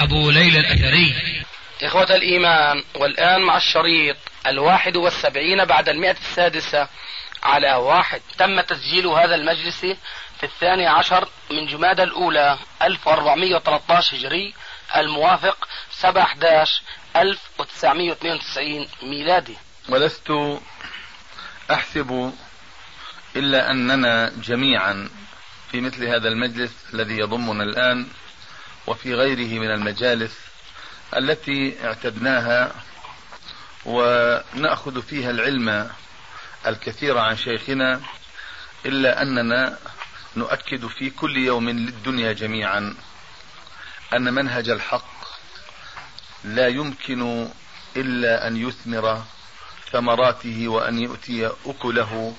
أبو ليلى الأثري. إخوة الإيمان والآن مع الشريط الواحد والسبعين بعد المئة السادسة على واحد. تم تسجيل هذا المجلس في الثاني عشر من جماد الأولى 1413 هجري الموافق 7 11 1992 ميلادي. ولست أحسب إلا أننا جميعا في مثل هذا المجلس الذي يضمنا الآن وفي غيره من المجالس التي اعتدناها ونأخذ فيها العلم الكثير عن شيخنا إلا أننا نؤكد في كل يوم للدنيا جميعا أن منهج الحق لا يمكن إلا أن يثمر ثمراته وأن يؤتي أكله.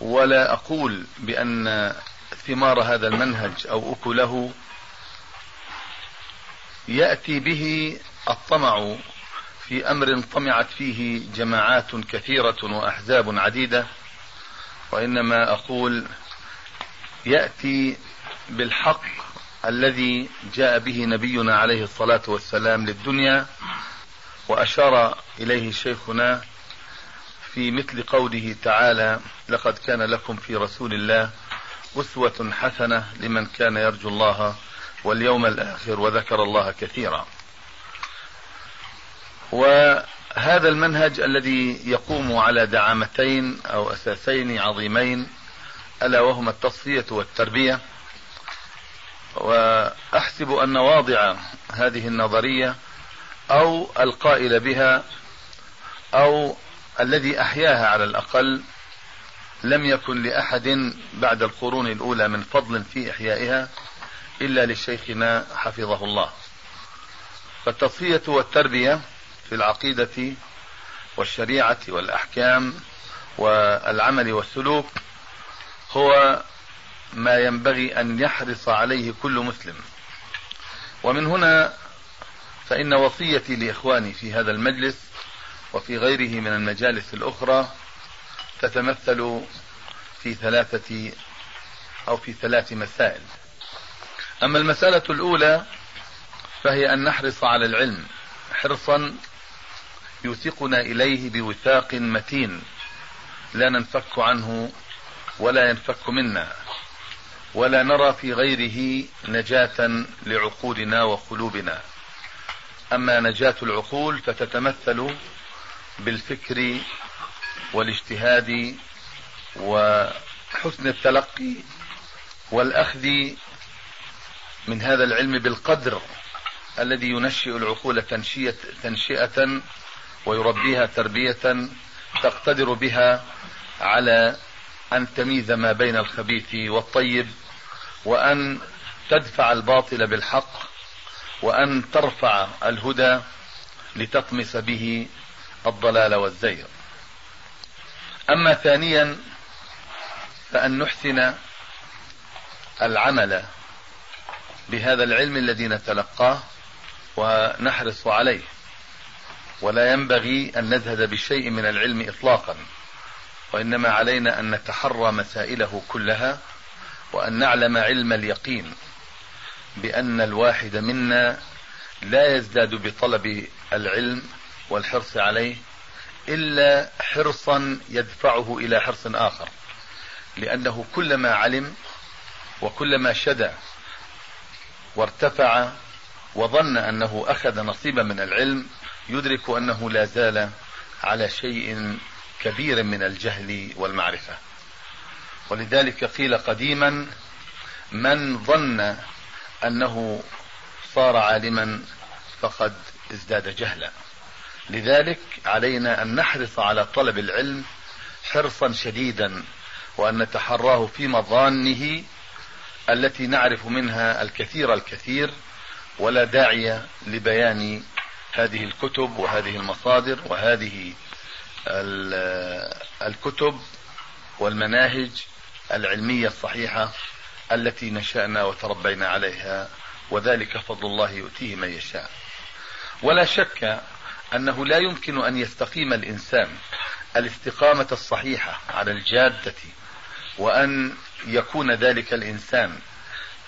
ولا أقول بأن ثمار هذا المنهج أو أكله يأتي به الطمع في أمر طمعت فيه جماعات كثيرة وأحزاب عديدة وإنما أقول يأتي بالحق الذي جاء به نبينا عليه الصلاة والسلام للدنيا وأشار إليه شيخنا في مثل قوله تعالى لقد كان لكم في رسول الله أسوة حسنة لمن كان يرجو الله واليوم الآخر وذكر الله كثيرا. وهذا المنهج الذي يقوم على دعامتين أو أساسين عظيمين ألا وهما التصفية والتربية. وأحسب أن واضع هذه النظرية أو القائل بها أو الذي أحياها على الأقل لم يكن لأحد بعد القرون الأولى من فضل في إحيائها إلا لشيخنا حفظه الله. فالتصفية والتربية في العقيدة والشريعة والأحكام والعمل والسلوك هو ما ينبغي أن يحرص عليه كل مسلم. ومن هنا فإن وصيتي لإخواني في هذا المجلس وفي غيره من المجالس الأخرى تتمثل في ثلاثة أو في ثلاث مسائل. أما المسألة الأولى فهي أن نحرص على العلم. حرصا يوثقنا إليه بوثاق متين. لا ننفك عنه ولا ينفك منا. ولا نرى في غيره نجاة لعقولنا وقلوبنا. أما نجاة العقول فتتمثل بالفكر والاجتهاد وحسن التلقي والأخذ من هذا العلم بالقدر الذي ينشئ العقول تنشئة, تنشئة ويربيها تربية تقتدر بها على أن تميز ما بين الخبيث والطيب وأن تدفع الباطل بالحق وأن ترفع الهدى لتطمس به الضلال والزيغ أما ثانيا فأن نحسن العمل بهذا العلم الذي نتلقاه ونحرص عليه. ولا ينبغي أن نزهد بشيء من العلم إطلاقا وإنما علينا أن نتحرى مسائله كلها وأن نعلم علم اليقين بأن الواحد منا لا يزداد بطلب العلم والحرص عليه إلا حرصا يدفعه إلى حرص آخر لأنه كلما علم وكلما شدع وارتفع وظن أنه أخذ نصيبا من العلم يدرك أنه لا زال على شيء كبير من الجهل والمعرفة. ولذلك قيل قديما من ظن أنه صار عالما فقد ازداد جهلا. لذلك علينا أن نحرص على طلب العلم حرصا شديدا وأن نتحراه في مظانه التي نعرف منها الكثير الكثير ولا داعي لبيان هذه الكتب وهذه المصادر وهذه الكتب والمناهج العلمية الصحيحة التي نشأنا وتربينا عليها وذلك فضل الله يؤتيه من يشاء. ولا شك أنه لا يمكن أن يستقيم الإنسان الاستقامة الصحيحة على الجادة وأن يكون ذلك الإنسان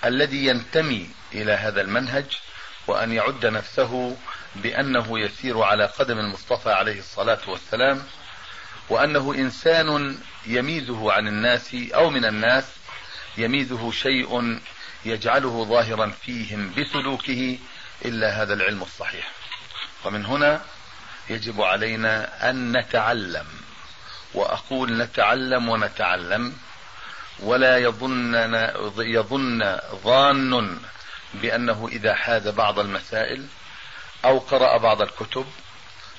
الذي ينتمي إلى هذا المنهج وأن يعد نفسه بأنه يسير على قدم المصطفى عليه الصلاة والسلام وأنه إنسان يميزه عن الناس أو من الناس يميزه شيء يجعله ظاهرا فيهم بسلوكه إلا هذا العلم الصحيح. ومن هنا يجب علينا أن نتعلم وأقول نتعلم ونتعلم ولا يظن يظن ظان بأنه إذا حاز بعض المسائل أو قرأ بعض الكتب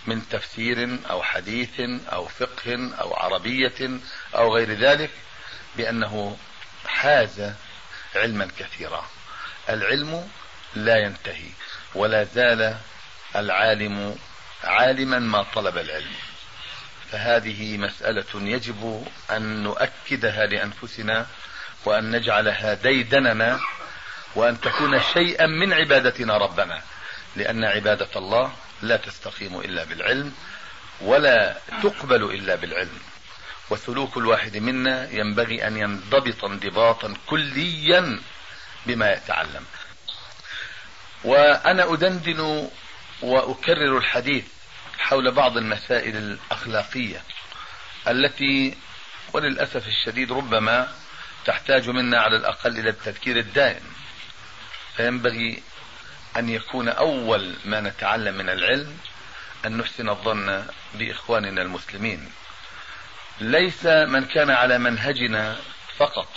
من تفسير أو حديث أو فقه أو عربية أو غير ذلك بأنه حاز علما كثيرا. العلم لا ينتهي ولا زال العالم عالما ما طلب العلم. فهذه مسألة يجب أن نؤكدها لأنفسنا وأن نجعلها ديدننا وأن تكون شيئا من عبادتنا ربنا لأن عبادة الله لا تستقيم إلا بالعلم ولا تقبل إلا بالعلم. وسلوك الواحد منا ينبغي أن ينضبط انضباطا كليا بما يتعلم. وأنا أدندن وأكرر الحديث حول بعض المسائل الأخلاقية التي وللأسف الشديد ربما تحتاج منا على الأقل إلى التذكير الدائم. فينبغي أن يكون أول ما نتعلم من العلم أن نحسن الظن بإخواننا المسلمين. ليس من كان على منهجنا فقط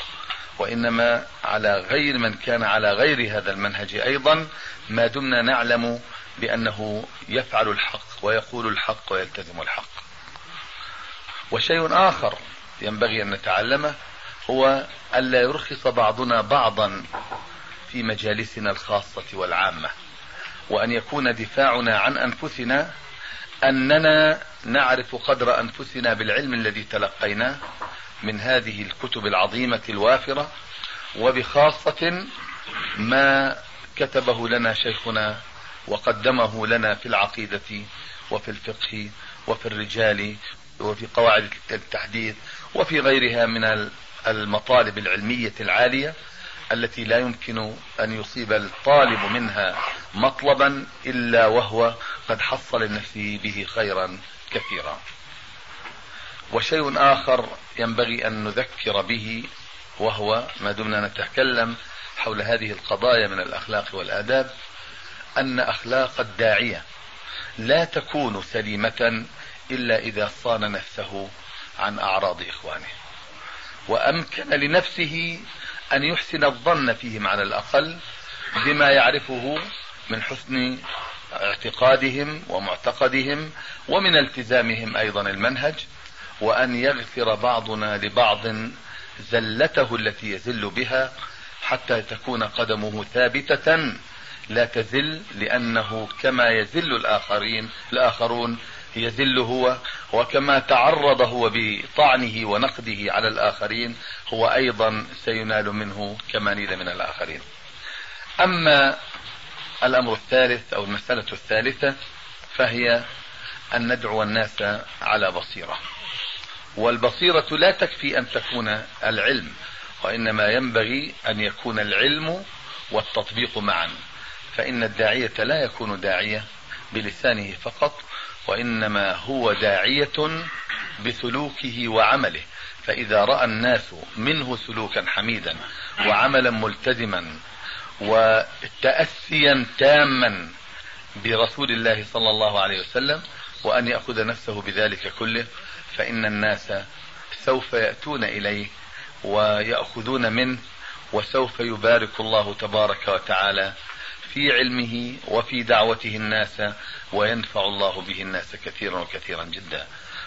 وإنما على غير من كان على غير هذا المنهج أيضا ما دمنا نعلم بأنه يفعل الحق ويقول الحق ويلتزم الحق. وشيء آخر ينبغي أن نتعلمه هو ألا يرخص بعضنا بعضا في مجالسنا الخاصة والعامة وأن يكون دفاعنا عن أنفسنا أننا نعرف قدر أنفسنا بالعلم الذي تلقيناه من هذه الكتب العظيمة الوافرة وبخاصة ما كتبه لنا شيخنا وقدمه لنا في العقيدة وفي الفقه وفي الرجال وفي قواعد التحديث وفي غيرها من المطالب العلمية العالية التي لا يمكن أن يصيب الطالب منها مطلبا إلا وهو قد حصل لنفسه به خيرا كثيرا. وشيء آخر ينبغي أن نذكر به وهو ما دمنا نتكلم حول هذه القضايا من الأخلاق والآداب أن أخلاق الداعية لا تكون سليمة إلا إذا صان نفسه عن أعراض إخوانه. وأمكن لنفسه أن يحسن الظن فيهم على الأقل بما يعرفه من حسن اعتقادهم ومعتقدهم ومن التزامهم أيضا المنهج وأن يغفر بعضنا لبعض زلته التي يزل بها حتى تكون قدمه ثابتة لا تزل لأنه كما يزل الآخرين الآخرون يذل هو وكما تعرض هو بطعنه ونقده على الآخرين هو أيضا سينال منه كما نيل من الآخرين. أما الأمر الثالث أو المسألة الثالثة فهي أن ندعو الناس على بصيرة. والبصيرة لا تكفي أن تكون العلم وإنما ينبغي أن يكون العلم والتطبيق معا. فإن الداعية لا يكون داعية بلسانه فقط وإنما هو داعية بسلوكه وعمله. فإذا رأى الناس منه سلوكا حميدا وعملا ملتزما وتأسيا تاما برسول الله صلى الله عليه وسلم وأن يأخذ نفسه بذلك كله فإن الناس سوف يأتون إليه ويأخذون منه وسوف يبارك الله تبارك وتعالى في علمه وفي دعوته الناس وينفع الله به الناس كثيرا وكثيرا جدا.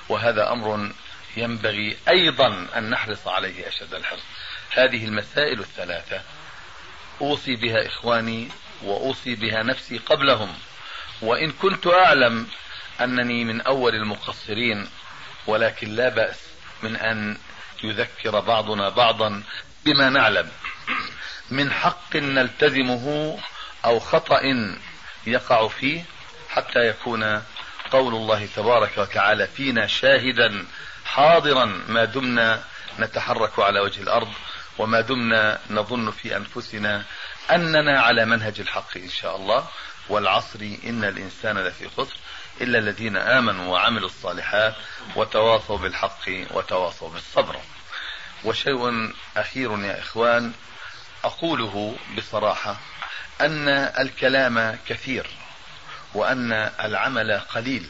وهذا أمر ينبغي أيضا أن نحرص عليه أشد الحرص. هذه المسائل الثلاثة أوصي بها إخواني وأوصي بها نفسي قبلهم. وإن كنت أعلم أنني من أول المقصرين ولكن لا بأس من أن يذكر بعضنا بعضا بما نعلم. من حق نلتزمه أو خطأ يقع فيه حتى يكون قول الله تبارك وتعالى فينا شاهدا حاضرا ما دمنا نتحرك على وجه الأرض وما دمنا نظن في أنفسنا أننا على منهج الحق إن شاء الله والعصر إن الإنسان لفي خسر إلا الذين آمنوا وعملوا الصالحات وتواصوا بالحق وتواصوا بالصبر. وشيء أخير يا إخوان أقوله بصراحة أن الكلام كثير وأن العمل قليل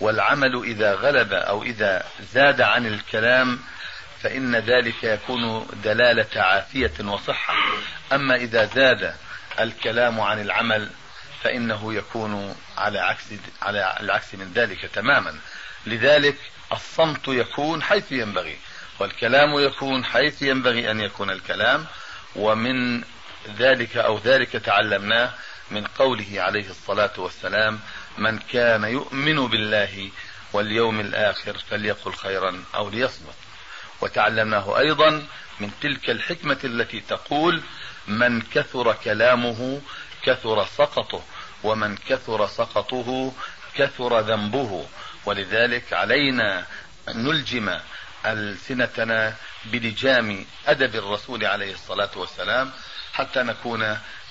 والعمل إذا غلب أو إذا زاد عن الكلام فإن ذلك يكون دلالة عافية وصحة. أما إذا زاد الكلام عن العمل فإنه يكون على عكس على العكس من ذلك تماما. لذلك الصمت يكون حيث ينبغي والكلام يكون حيث ينبغي أن يكون الكلام. ومن ذلك أو ذلك تعلمناه من قوله عليه الصلاة والسلام من كان يؤمن بالله واليوم الآخر فليقل خيرا أو ليصمت. وتعلمناه أيضا من تلك الحكمة التي تقول من كثر كلامه كثر سقطه ومن كثر سقطه كثر ذنبه. ولذلك علينا أن نلجم ألسنتنا بلجام أدب الرسول عليه الصلاة والسلام حتى نكون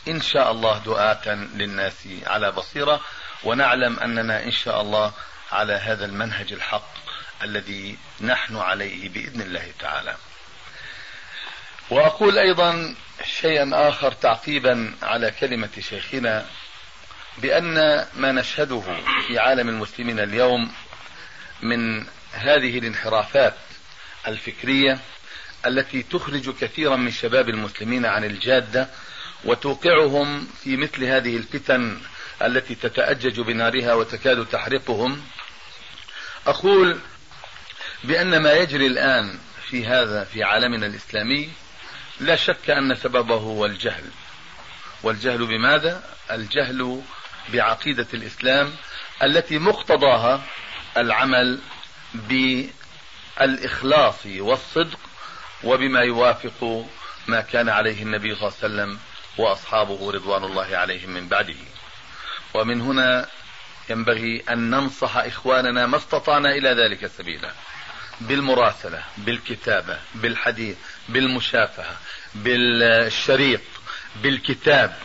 إن شاء الله دعاة للناس على بصيرة ونعلم أننا إن شاء الله على هذا المنهج الحق الذي نحن عليه بإذن الله تعالى. وأقول أيضا شيئا آخر تعقيبا على كلمة شيخنا بأن ما نشهده في عالم المسلمين اليوم من هذه الانحرافات الفكرية التي تخرج كثيرا من شباب المسلمين عن الجادة وتوقعهم في مثل هذه الفتن التي تتأجج بنارها وتكاد تحرقهم أقول بأن ما يجري الآن في هذا في عالمنا الإسلامي لا شك أن سببه هو الجهل والجهل بماذا؟ الجهل بعقيدة الإسلام التي مقتضاها العمل بالإخلاص والصدق وبما يوافق ما كان عليه النبي صلى الله عليه وسلم وأصحابه رضوان الله عليهم من بعده. ومن هنا ينبغي أن ننصح إخواننا ما استطعنا إلى ذلك سبيلا. بالمراسلة بالكتابة بالحديث بالمشافهة بالشريط بالكتاب.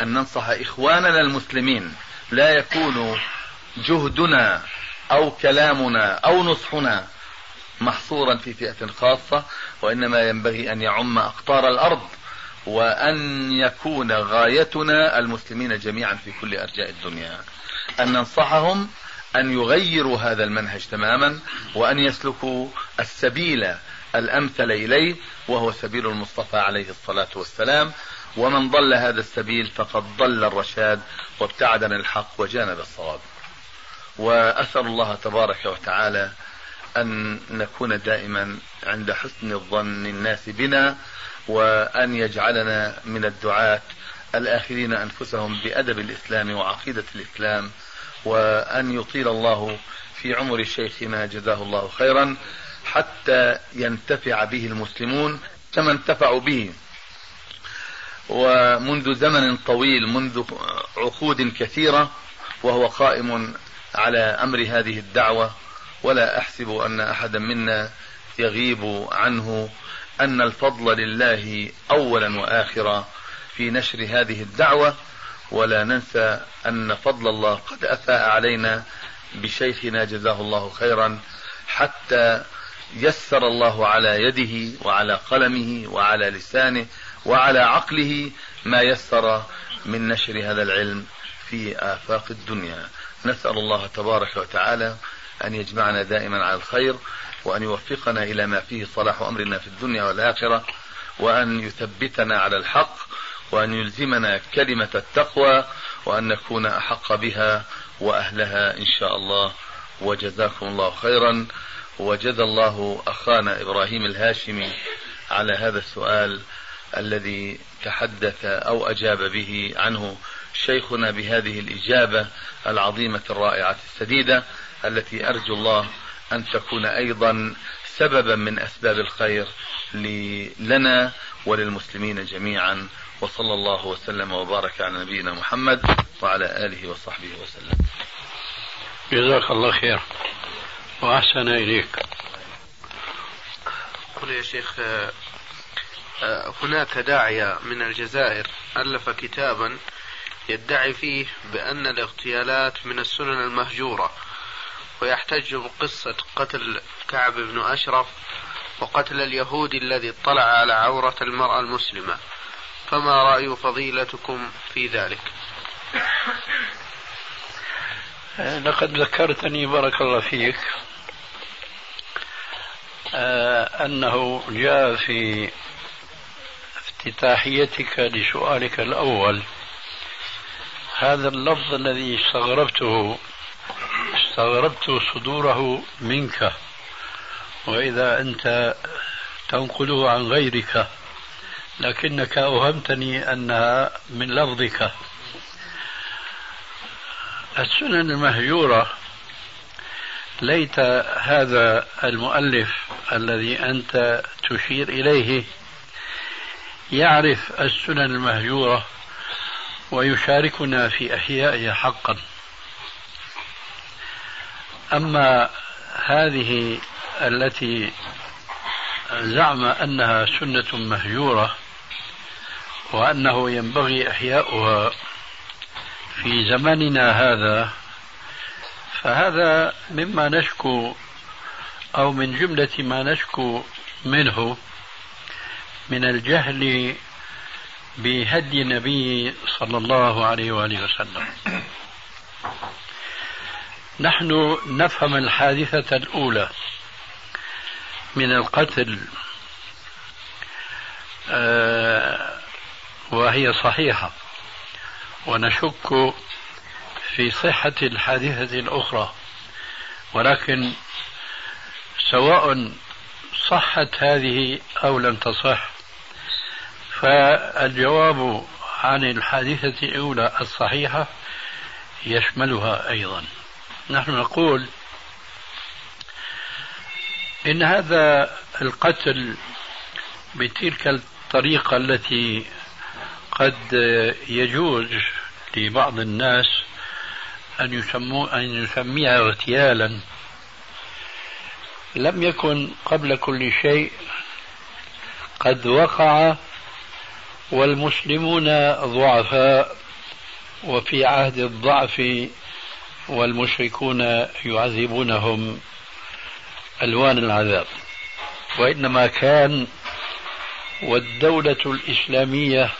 أن ننصح إخواننا المسلمين. لا يكون جهدنا أو كلامنا أو نصحنا محصورا في فئة خاصة وإنما ينبغي أن يعم أقطار الأرض وأن يكون غايتنا المسلمين جميعا في كل أرجاء الدنيا. أن ننصحهم أن يغيروا هذا المنهج تماما وأن يسلكوا السبيل الأمثل إليه وهو سبيل المصطفى عليه الصلاة والسلام. ومن ضل هذا السبيل فقد ضل الرشاد وابتعد عن الحق وجانب الصواب. وأسأل الله تبارك وتعالى أن نكون دائما عند حسن الظن الناس بنا وأن يجعلنا من الدعاة الآخرين أنفسهم بأدب الإسلام وعقيدة الإسلام وأن يطيل الله في عمر شيخنا جزاه الله خيرا حتى ينتفع به المسلمون كما انتفعوا به. ومنذ زمن طويل منذ عقود كثيرة وهو قائم على أمر هذه الدعوة ولا أحسب أن أحدا منا يغيب عنه أن الفضل لله أولا وآخرا في نشر هذه الدعوة ولا ننسى أن فضل الله قد أفاء علينا بشيخنا جزاه الله خيرا حتى يسر الله على يده وعلى قلمه وعلى لسانه وعلى عقله ما يسر من نشر هذا العلم في آفاق الدنيا. نسأل الله تبارك وتعالى أن يجمعنا دائما على الخير وأن يوفقنا إلى ما فيه صلاح أمرنا في الدنيا والآخرة وأن يثبتنا على الحق وأن يلزمنا كلمة التقوى وأن نكون أحق بها وأهلها إن شاء الله. وجزاكم الله خيرا. وجزى الله أخانا إبراهيم الهاشمي على هذا السؤال الذي تحدث أو أجاب به عنه شيخنا بهذه الإجابة العظيمة الرائعة السديدة. التي أرجو الله أن تكون أيضا سببا من أسباب الخير لنا وللمسلمين جميعا. وصلى الله وسلم وبارك على نبينا محمد وعلى آله وصحبه وسلم. جزاك الله خير. وأحسن إليك. قل يا شيخ آه، هناك داعية من الجزائر ألف كتابا يدعي فيه بأن الاغتيالات من السنن المهجورة. ويحتج بقصة قتل كعب بن أشرف وقتل اليهودي الذي اطلع على عورة المرأة المسلمة. فما رأي فضيلتكم في ذلك؟ لقد ذكرتني بارك الله فيك آه، أنه جاء في افتتاحيتك لسؤالك الأول. هذا اللفظ الذي استغربته استغربت صدوره منك. وإذا أنت تنقله عن غيرك لكنك أوهمتني أنها من لفظك. السنن المهجورة ليت هذا المؤلف الذي أنت تشير إليه يعرف السنن المهجورة ويشاركنا في إحيائها حقا. أما هذه التي زعم أنها سنة مهجورة وأنه ينبغي إحياؤها في زماننا هذا فهذا مما نشكو أو من جملة ما نشكو منه من الجهل بهدي النبي صلى الله عليه وآله وسلم. نحن نفهم الحادثة الأولى من القتل آه، وهي صحيحة ونشك في صحة الحادثة الأخرى ولكن سواء صحت هذه أو لم تصح فالجواب عن الحادثة الأولى الصحيحة يشملها أيضا. نحن نقول إن هذا القتل بتلك الطريقة التي قد يجوز لبعض الناس أن يسموا أن يسميها اغتيالا لم يكن قبل كل شيء قد وقع والمسلمون ضعفاء وفي عهد الضعف والمشركون يعذبونهم ألوان العذاب. وإنما كان والدولة الإسلامية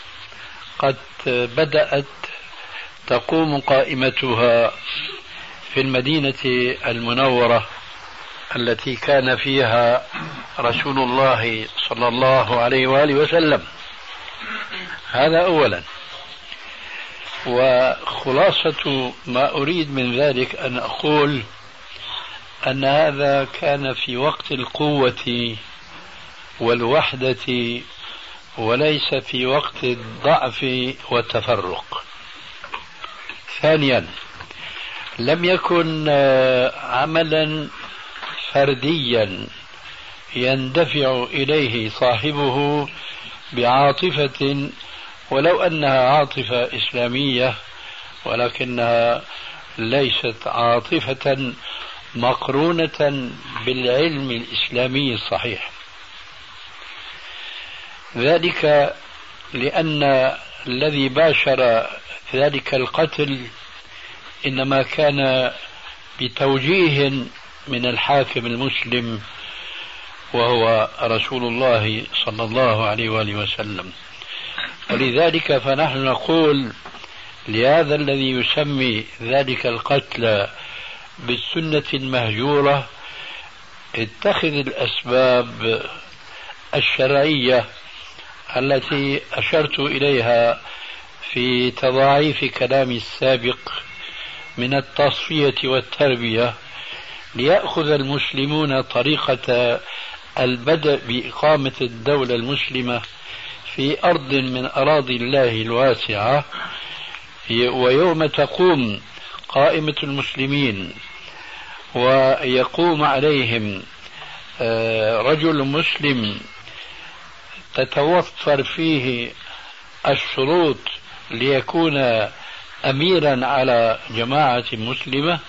قد بدأت تقوم قائمتها في المدينة المنورة التي كان فيها رسول الله صلى الله عليه وآله وسلم. هذا اولا. وخلاصة ما أريد من ذلك أن أقول أن هذا كان في وقت القوة والوحدة وليس في وقت الضعف والتفرق. ثانيا لم يكن عملا فرديا يندفع إليه صاحبه بعاطفة ولو أنها عاطفة إسلامية ولكنها ليست عاطفة مقرونة بالعلم الإسلامي الصحيح. ذلك لأن الذي باشر ذلك القتل إنما كان بتوجيه من الحاكم المسلم وهو رسول الله صلى الله عليه وآله وسلم. ولذلك فنحن نقول لهذا الذي يسمي ذلك القتل بالسنة المهجورة اتخذ الأسباب الشرعية التي أشرت إليها في تضاعيف كلامي السابق من التصفية والتربية ليأخذ المسلمون طريقة البدء بإقامة الدولة المسلمة في أرض من أراضي الله الواسعة ويوم تقوم قائمة المسلمين ويقوم عليهم آه، رجل مسلم تتوفر فيه الشروط ليكون اميرا على جماعة مسلمة.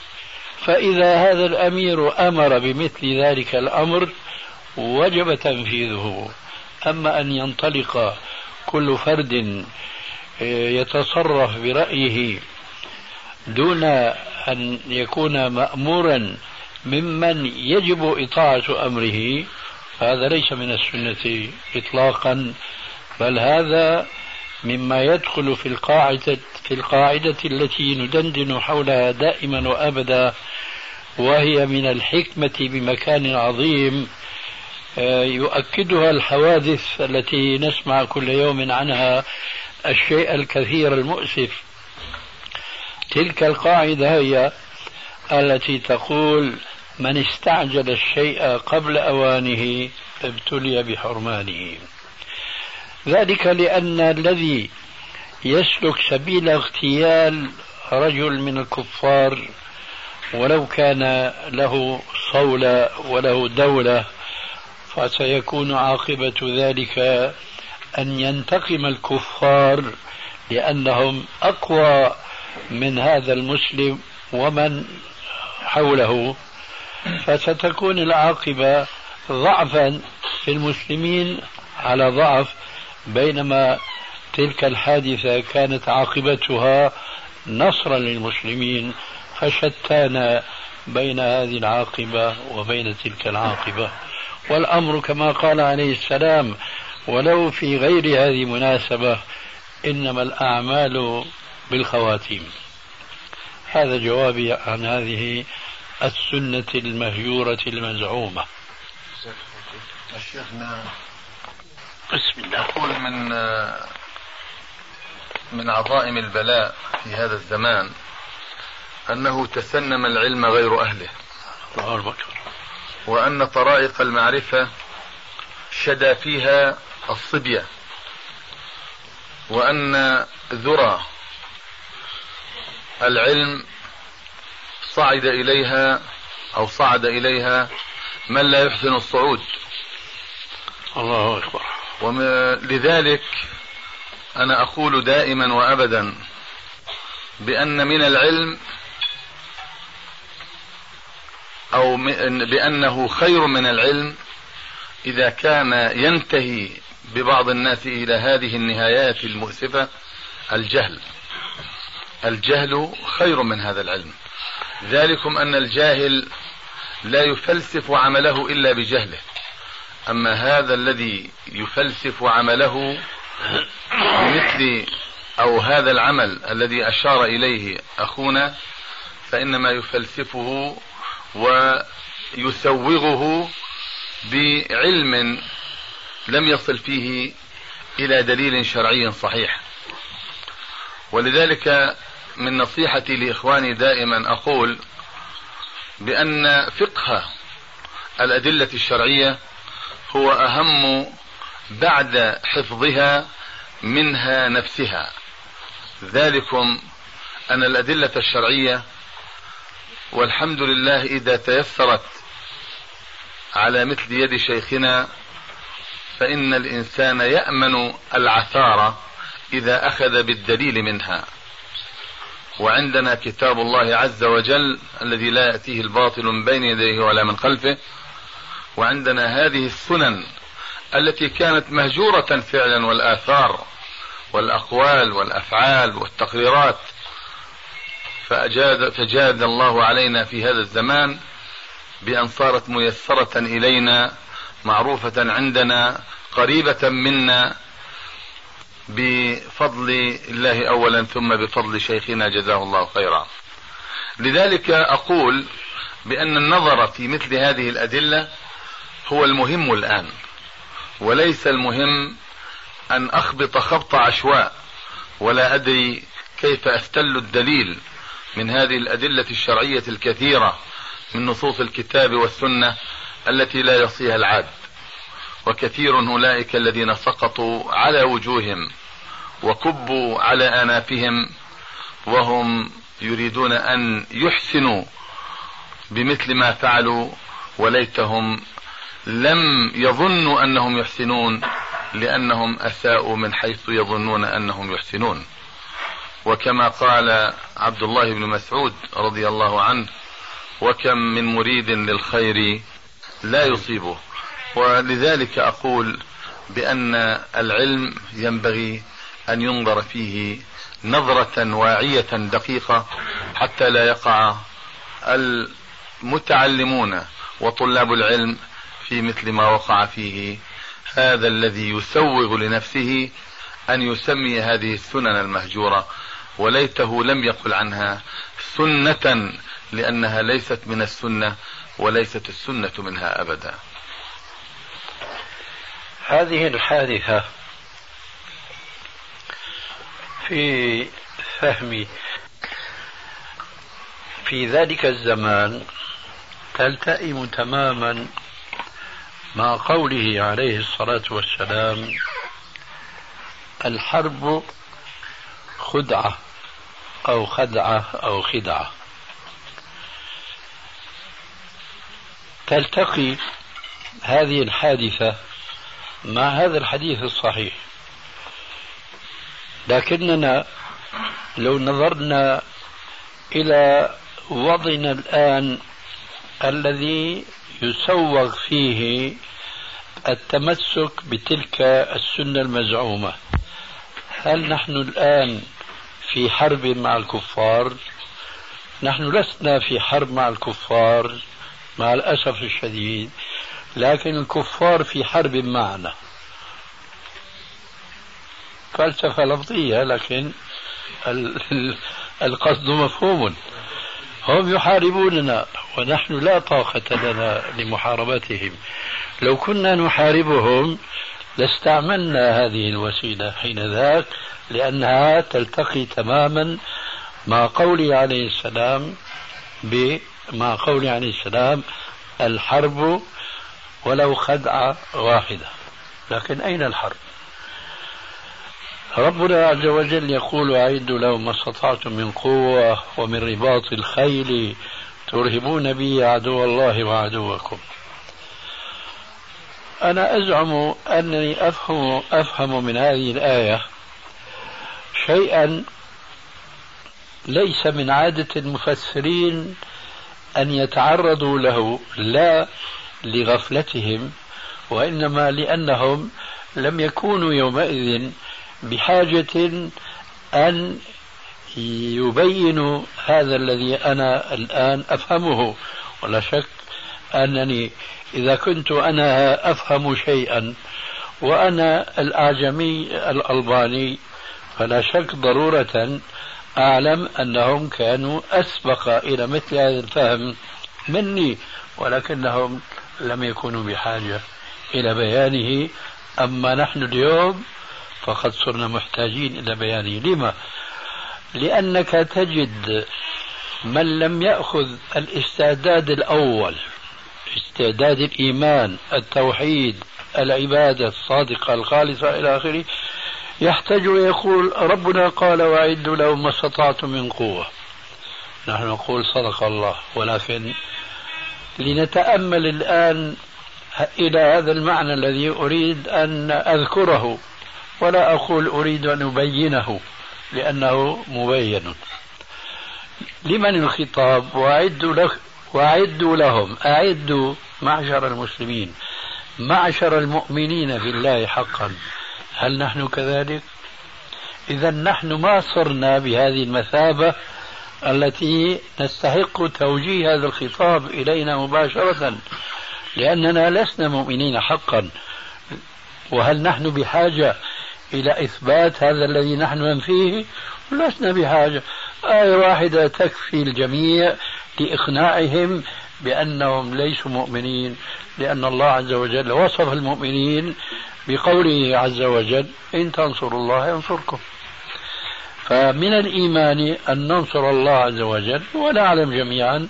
فإذا هذا الأمير أمر بمثل ذلك الأمر وجب تنفيذه. أما أن ينطلق كل فرد آه، يتصرف برأيه دون أن يكون مأمورا ممن يجب إطاعة أمره هذا ليس من السنة اطلاقا بل هذا مما يدخل في القاعدة في القاعدة التي ندندن حولها دائما وأبدا وهي من الحكمة بمكان عظيم يؤكدها الحوادث التي نسمع كل يوم عنها الشيء الكثير المؤسف. تلك القاعدة هي التي تقول من استعجل الشيء قبل أوانه ابتلي بحرمانه ذلك لأن الذي يسلك سبيل اغتيال رجل من الكفار ولو كان له صولة وله دولة فسيكون عاقبة ذلك أن ينتقم الكفار لأنهم أقوى من هذا المسلم ومن حوله. فستكون العاقبة ضعفا في المسلمين على ضعف بينما تلك الحادثة كانت عاقبتها نصرا للمسلمين فشتان بين هذه العاقبة وبين تلك العاقبة. والأمر كما قال عليه السلام ولو في غير هذه مناسبة إنما الأعمال بالخواتيم. هذا جوابي عن هذه السنة المهجورة المزعومة. الشيخنا. بسم الله. يقول من من عظائم البلاء في هذا الزمان أنه تسنم العلم غير أهله. وأن طرائق المعرفة شدا فيها الصبية وأن ذرى العلم صعد إليها أو صعد إليها من لا يحسن الصعود. الله أكبر. ولذلك أنا أقول دائما وأبدا بأن من العلم أو بأنه خير من العلم إذا كان ينتهي ببعض الناس إلى هذه النهايات المؤسفة الجهل. الجهل خير من هذا العلم. ذلكم أن الجاهل لا يفلسف عمله إلا بجهله. أما هذا الذي يفلسف عمله مثل أو هذا العمل الذي أشار إليه أخونا فإنما يفلسفه ويسوغه بعلم لم يصل فيه إلى دليل شرعي صحيح. ولذلك من نصيحتي لإخواني دائما أقول بأن فقه الأدلة الشرعية هو أهم بعد حفظها منها نفسها. ذلكم أن الأدلة الشرعية والحمد لله إذا تيسرت على مثل يد شيخنا فإن الإنسان يأمن العثار إذا أخذ بالدليل منها. وعندنا كتاب الله عز وجل الذي لا يأتيه الباطل من بين يديه ولا من خلفه. وعندنا هذه السنن التي كانت مهجورة فعلا والآثار والأقوال والأفعال والتقريرات فأجاد فجاد الله علينا في هذا الزمان بأن صارت ميسرة إلينا معروفة عندنا قريبة منا بفضل الله أولا ثم بفضل شيخنا جزاه الله خيرا. لذلك أقول بأن النظر في مثل هذه الأدلة هو المهم الآن وليس المهم أن أخبط خبط عشواء ولا أدري كيف أستل الدليل. من هذه الأدلة الشرعية الكثيرة من نصوص الكتاب والسنة التي لا يصيها العاد وكثير أولئك الذين سقطوا على وجوههم وكبوا على آنافهم وهم يريدون أن يحسنوا بمثل ما فعلوا وليتهم لم يظنوا أنهم يحسنون لأنهم أساءوا من حيث يظنون أنهم يحسنون. وكما قال عبد الله بن مسعود رضي الله عنه وكم من مريد للخير لا يصيبه. ولذلك أقول بأن العلم ينبغي أن ينظر فيه نظرة واعية دقيقة حتى لا يقع المتعلمون وطلاب العلم في مثل ما وقع فيه. هذا الذي يسوغ لنفسه أن يسمي هذه السنن المهجورة. وليته لم يقل عنها سنة لأنها ليست من السنة وليست السنة منها أبدا. هذه الحادثة في فهمي في ذلك الزمان تلتئم تماما مع قوله عليه الصلاة والسلام الحرب خدعة. أو خدعة أو خدعة. تلتقي هذه الحادثة مع هذا الحديث الصحيح. لكننا لو نظرنا إلى وضعنا الآن الذي يسوغ فيه التمسك بتلك السنة المزعومة. هل نحن الآن في حرب مع الكفار. نحن لسنا في حرب مع الكفار مع الأسف الشديد لكن الكفار في حرب معنا. فلسفة لفظية لكن القصد مفهوم. هم يحاربوننا ونحن لا طاقة لنا لمحاربتهم. لو كنا نحاربهم لاستعملنا هذه الوسيلة حين ذاك لأنها تلتقي تماما مع قوله عليه السلام مع قوله عليه السلام الحرب ولو خدعة واحدة. لكن أين الحرب؟ ربنا عز وجل يقول أعدوا لهم ما استطعتم من قوة ومن رباط الخيل ترهبون به عدو الله وعدوكم. أنا أزعم أنني أفهم أفهم من هذه الآية شيئا ليس من عادة المفسرين أن يتعرضوا له لا لغفلتهم وإنما لأنهم لم يكونوا يومئذ بحاجة أن يبينوا هذا الذي أنا الآن أفهمه. ولا شك أنني إذا كنت أنا أفهم شيئا وأنا الأعجمي الألباني فلا شك ضرورة أعلم أنهم كانوا أسبق إلى مثل هذا الفهم مني ولكنهم لم يكونوا بحاجة إلى بيانه أما نحن اليوم فقد صرنا محتاجين إلى بيانه لما؟ لأنك تجد من لم يأخذ الاستعداد الأول استعداد الإيمان التوحيد العبادة الصادقة الخالصة إلى آخره يحتاج ويقول ربنا قال وأعدوا لهم ما استطعتم من قوة. نحن نقول صدق الله. ولكن لنتأمل الآن إلى هذا المعنى الذي أريد أن أذكره ولا أقول أريد أن أبينه لأنه مبين. لمن الخطاب؟ وأعدوا وأعدوا لهم أعدوا معشر المسلمين معشر المؤمنين في الله حقا. هل نحن كذلك؟ إذا نحن ما صرنا بهذه المثابة التي نستحق توجيه هذا الخطاب إلينا مباشرة لأننا لسنا مؤمنين حقا. وهل نحن بحاجة إلى إثبات هذا الذي نحن ننفيه لسنا بحاجة. آية واحدة تكفي الجميع لإقناعهم بأنهم ليسوا مؤمنين لأن الله عز وجل وصف المؤمنين بقوله عز وجل إن تنصروا الله ينصركم. فمن الإيمان أن ننصر الله عز وجل ونعلم جميعا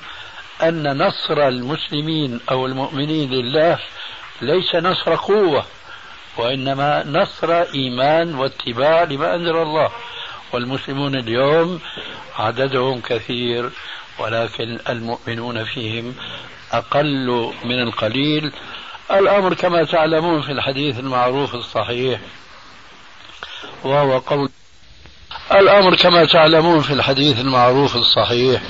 أن نصر المسلمين أو المؤمنين لله ليس نصر قوة وإنما نصر إيمان واتباع لما أنزل الله. والمسلمون اليوم عددهم كثير. ولكن المؤمنون فيهم أقل من القليل. الأمر كما تعلمون في الحديث المعروف الصحيح وهو قول الأمر كما تعلمون في الحديث المعروف الصحيح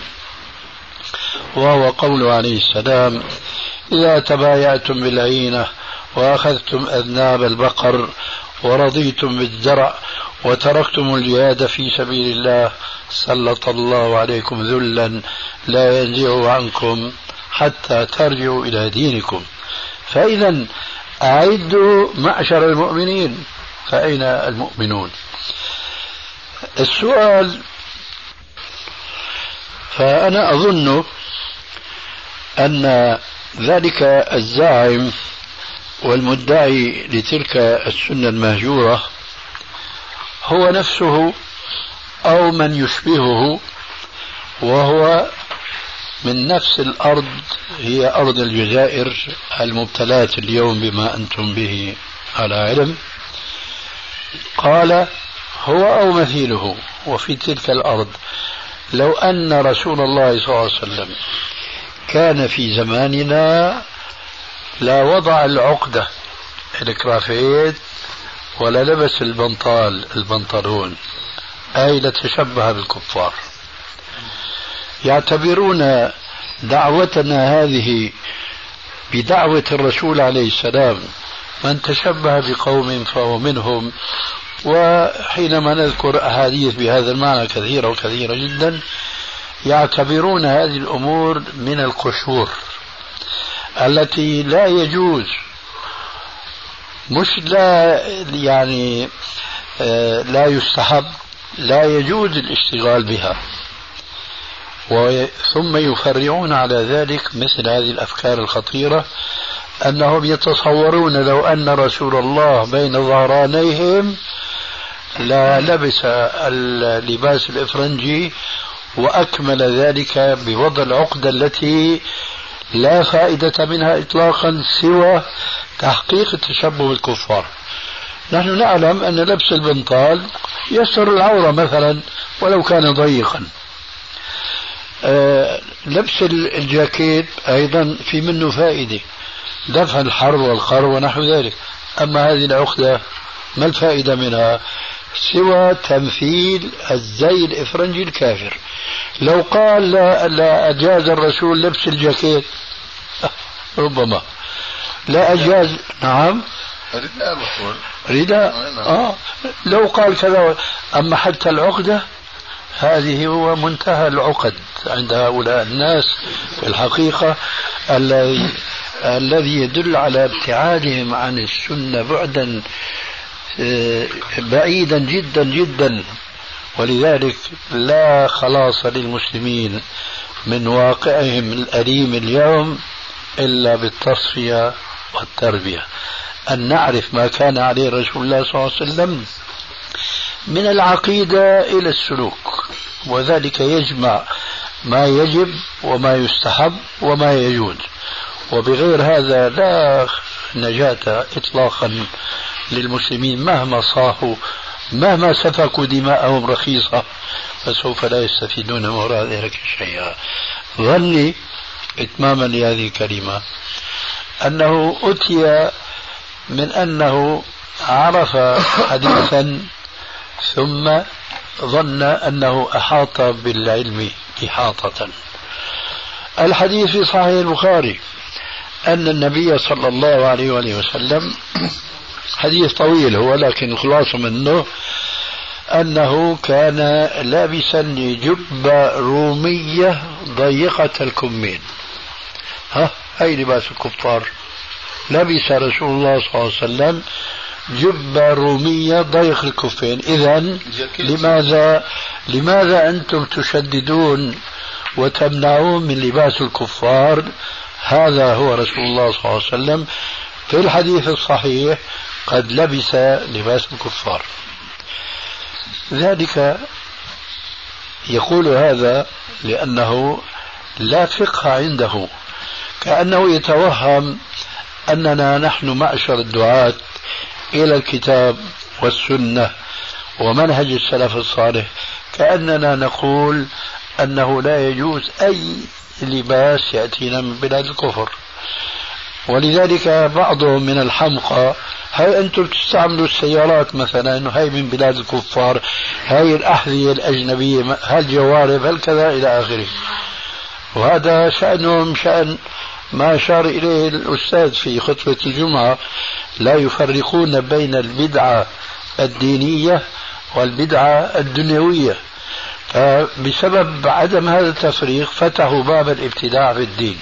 وهو قول عليه السلام إذا تبايعتم بالعينة وأخذتم أذناب البقر ورضيتم بالزرع وتركتم الجهاد في سبيل الله. سلط الله عليكم ذلا لا ينزعه عنكم حتى ترجعوا إلى دينكم. فإذا أعدوا معشر المؤمنين. فأين المؤمنون؟ السؤال فأنا أظن أن ذلك الزاعم والمدعي لتلك السنة المهجورة هو نفسه أو من يشبهه وهو من نفس الأرض هي أرض الجزائر المبتلاة اليوم بما أنتم به على علم. قال هو أو مثيله وفي تلك الأرض. لو أن رسول الله صلى الله عليه وسلم كان في زماننا لا وضع العقدة الكرافيت ولا لبس البنطال البنطلون. أي لتشبه بالكفار. يعتبرون دعوتنا هذه بدعوة الرسول عليه السلام من تشبه بقوم فهو منهم. وحينما نذكر أحاديث بهذا المعنى كثيرة وكثيرة جدا يعتبرون هذه الأمور من القشور. التي لا يجوز. مش لا يعني آه، لا يستحب لا يجوز الاشتغال بها. ثم يفرعون على ذلك مثل هذه الأفكار الخطيرة أنهم يتصورون لو أن رسول الله بين ظهرانيهم لا لبس اللباس الإفرنجي وأكمل ذلك بوضع العقدة التي لا فائدة منها اطلاقا سوى تحقيق التشبه بالكفار. نحن نعلم أن لبس البنطال يستر العورة مثلا ولو كان ضيقا. آه، لبس الجاكيت أيضا في منه فائدة دفع الحر والقر ونحو ذلك أما هذه العقدة ما الفائدة منها سوى تمثيل الزي الإفرنجي الكافر لو قال لا, لا أجاز الرسول لبس الجاكيت. ربما. لا أجاز. نعم. رداء رداء. آه. لو قال كذا. أما حتى العقدة هذه هو منتهى العقد عند هؤلاء الناس في الحقيقة الذي الذي يدل على ابتعادهم عن السنة بعدا آه، بعيدا جدا جدا. ولذلك لا خلاص للمسلمين من واقعهم الأليم اليوم إلا بالتصفية والتربية. أن نعرف ما كان عليه رسول الله صلى الله عليه وسلم من العقيدة إلى السلوك وذلك يجمع ما يجب وما يستحب وما يجوز. وبغير هذا لا نجاة إطلاقا للمسلمين مهما صاحوا مهما سفكوا دماءهم رخيصة فسوف لا يستفيدون من وراء ذلك شيئا. ظني إتماما لهذه الكلمة أنه أتي من أنه عرف حديثا ثم ظن أنه أحاط بالعلم إحاطة. الحديث في صحيح البخاري أن النبي صلى الله عليه وآله وسلم حديث طويل هو لكن الخلاصة منه أنه كان لابسا جبة رومية ضيقة الكمين. ها هي لباس الكفار؟ لبس رسول الله صلى الله عليه وسلم جبة رومية ضيق الكفين. إذا لماذا لماذا أنتم تشددون وتمنعون من لباس الكفار؟ هذا هو رسول الله صلى الله عليه وسلم. في الحديث الصحيح قد لبس لباس الكفار. ذلك يقول هذا لأنه لا فقه عنده كأنه يتوهم أننا نحن معشر الدعاة إلى الكتاب والسنة ومنهج السلف الصالح كأننا نقول أنه لا يجوز أي لباس يأتينا من بلاد الكفر. ولذلك بعضهم من الحمقى هاي أنتم تستعملوا السيارات مثلا هاي من بلاد الكفار هاي الأحذية الأجنبية هالجوارب هالكذا إلى آخره؟ وهذا شأنهم شأن ما أشار إليه الأستاذ في خطبة الجمعة لا يفرقون بين البدعة الدينية والبدعة الدنيوية. فبسبب عدم هذا التفريق فتحوا باب الابتداع في الدين.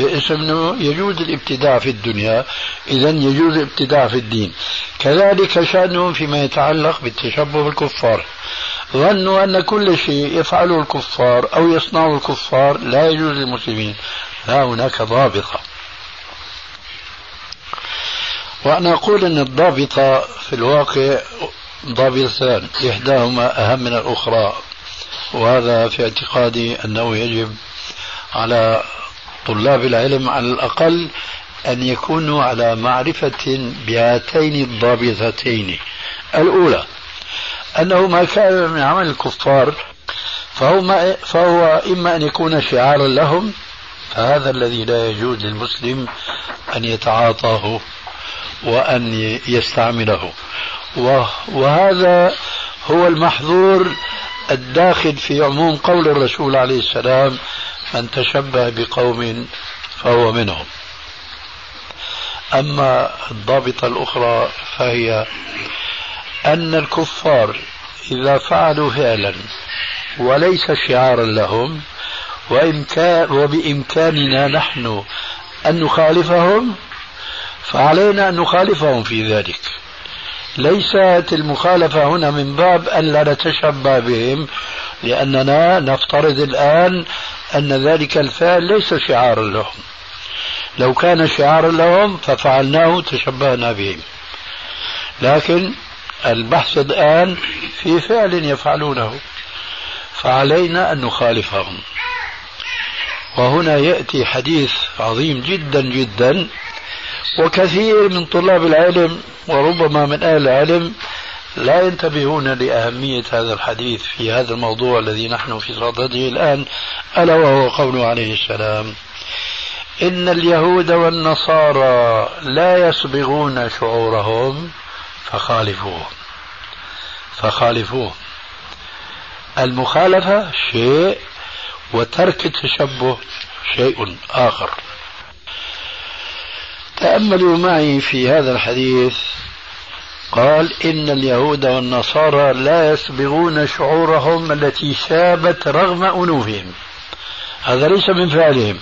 انه يجوز الابتداع في الدنيا اذا يجوز الابتداع في الدين. كذلك شانهم فيما يتعلق بالتشبه بالكفار. ظنوا أن كل شيء يفعله الكفار أو يصنعه الكفار لا يجوز للمسلمين. لا هناك ضابطه وأنا أقول أن الضابطه في الواقع ضابطتان إحداهما أهم من الأخرى. وهذا في اعتقادي أنه يجب على طلاب العلم على الأقل أن يكونوا على معرفة بهاتين الضابطتين. الأولى أنه ما كان من عمل الكفار فهو, ما فهو إما أن يكون شعارا لهم فهذا الذي لا يجوز للمسلم أن يتعاطاه وأن يستعمله. وهذا هو المحظور الداخل في عموم قول الرسول عليه السلام من تشبه بقوم فهو منهم. أما الضابطة الأخرى فهي أن الكفار إذا فعلوا فعلا وليس شعارا لهم وإمكان وبإمكاننا نحن أن نخالفهم فعلينا أن نخالفهم في ذلك. ليست المخالفة هنا من باب أن لا نتشبه بهم لأننا نفترض الآن أن ذلك الفعل ليس شعارا لهم. لو كان شعارا لهم ففعلناه تشبهنا بهم لكن البحث الآن في فعل يفعلونه. فعلينا أن نخالفهم. وهنا يأتي حديث عظيم جدا جدا. وكثير من طلاب العلم وربما من أهل العلم لا ينتبهون لأهمية هذا الحديث في هذا الموضوع الذي نحن في صدده الآن ألا وهو قوله عليه السلام إن اليهود والنصارى لا يصبغون شعورهم فخالفوهم. فخالفوهم. المخالفة شيء وترك التشبه شيء آخر. تأملوا معي في هذا الحديث قال إن اليهود والنصارى لا يصبغون شعورهم التي شابت رغم أنوفهم. هذا ليس من فعلهم.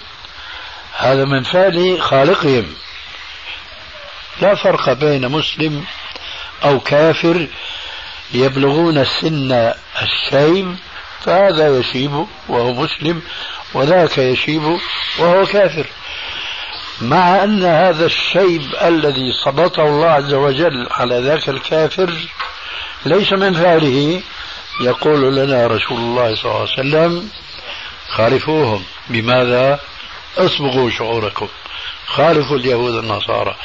هذا من فعل خالقهم. لا فرق بين مسلم أو كافر يبلغون سن الشيب فهذا يشيب وهو مسلم وذاك يشيب وهو كافر. مع أن هذا الشيب الذي سلطه الله عز وجل على ذاك الكافر ليس من فعله يقول لنا رسول الله صلى الله عليه وسلم خالفوهم. بماذا؟ اصبغوا شعوركم. خالفوا اليهود النصارى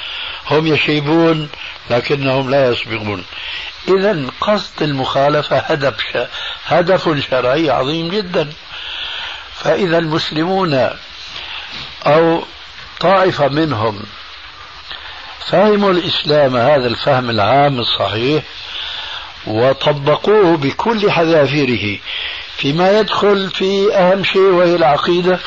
هم يشيبون لكنهم لا يصبغون. إذا قصد المخالفة هدف هدف شرعي عظيم جدا. فإذا المسلمون أو طائفة منهم. فهموا الإسلام هذا الفهم العام الصحيح وطبقوه بكل حذافيره. فيما يدخل في أهم شيء وهي العقيدة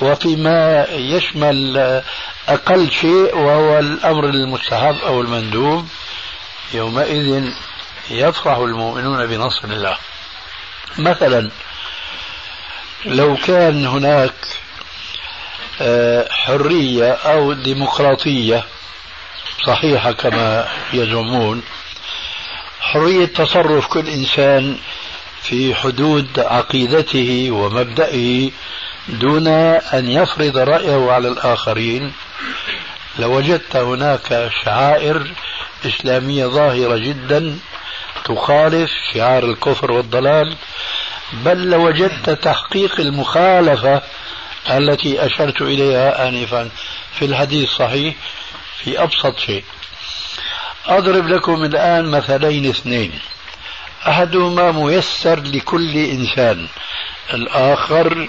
وفيما يشمل أقل شيء وهو الأمر المستحب أو المندوب يومئذ يفرح المؤمنون بنصر الله. مثلا لو كان هناك حرية أو ديمقراطية. صحيحة كما يزعمون. حرية تصرف كل إنسان في حدود عقيدته ومبدئه دون أن يفرض رأيه على الآخرين. لوجدت هناك شعائر إسلامية ظاهرة جدا تخالف شعار الكفر والضلال بل لوجدت تحقيق المخالفة التي أشرت إليها آنفا. في الحديث صحيح في أبسط شيء. أضرب لكم الآن مثلين اثنين. أحدهما ميسر لكل إنسان. الآخر